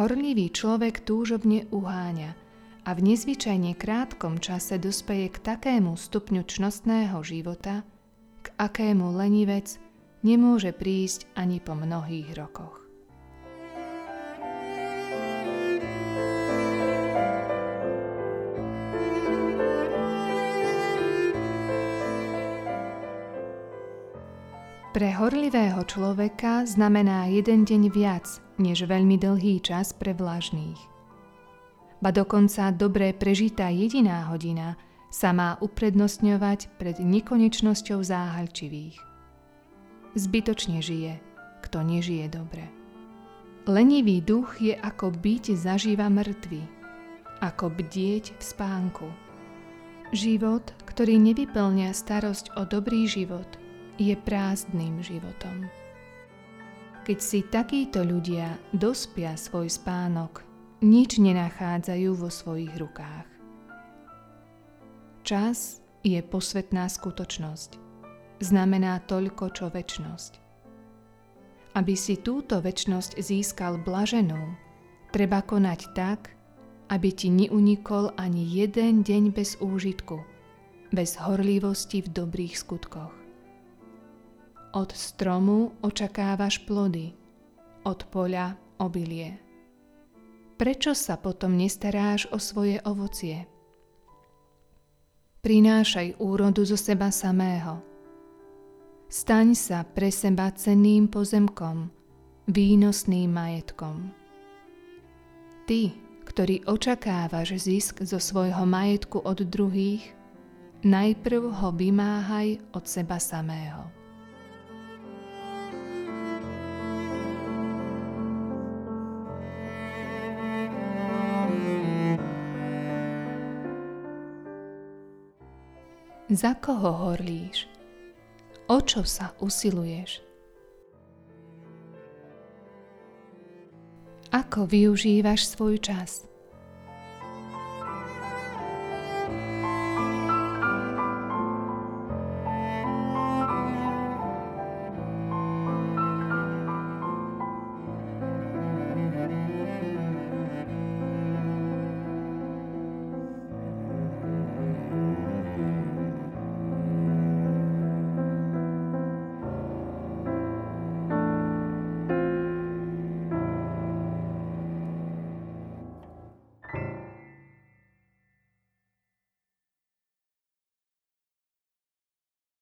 Horlivý človek túžobne uháňa a v nezvyčajne krátkom čase dospeje k takému stupňu čnostného života, k akému lenivec nemôže prísť ani po mnohých rokoch. Pre horlivého človeka znamená jeden deň viac, než veľmi dlhý čas pre vlažných. Ba dokonca dobre prežitá jediná hodina sa má uprednostňovať pred nekonečnosťou záhalčivých. Zbytočne žije, kto nežije dobre. Lenivý duch je ako byť zažíva mŕtvy, ako bdieť v spánku. Život, ktorý nevyplňa starosť o dobrý život – je prázdnym životom. Keď si takíto ľudia dospia svoj spánok, nič nenachádzajú vo svojich rukách. Čas je posvetná skutočnosť. Znamená toľko, čo väčnosť. Aby si túto väčnosť získal blaženú, treba konať tak, aby ti neunikol ani jeden deň bez úžitku, bez horlivosti v dobrých skutkoch. Od stromu očakávaš plody, od poľa obilie. Prečo sa potom nestaráš o svoje ovocie? Prinášaj úrodu zo seba samého. Staň sa pre seba cenným pozemkom, výnosným majetkom. Ty, ktorý očakávaš zisk zo svojho majetku od druhých, najprv ho vymáhaj od seba samého. Za koho horlíš? O čo sa usiluješ? Ako využívaš svoj čas?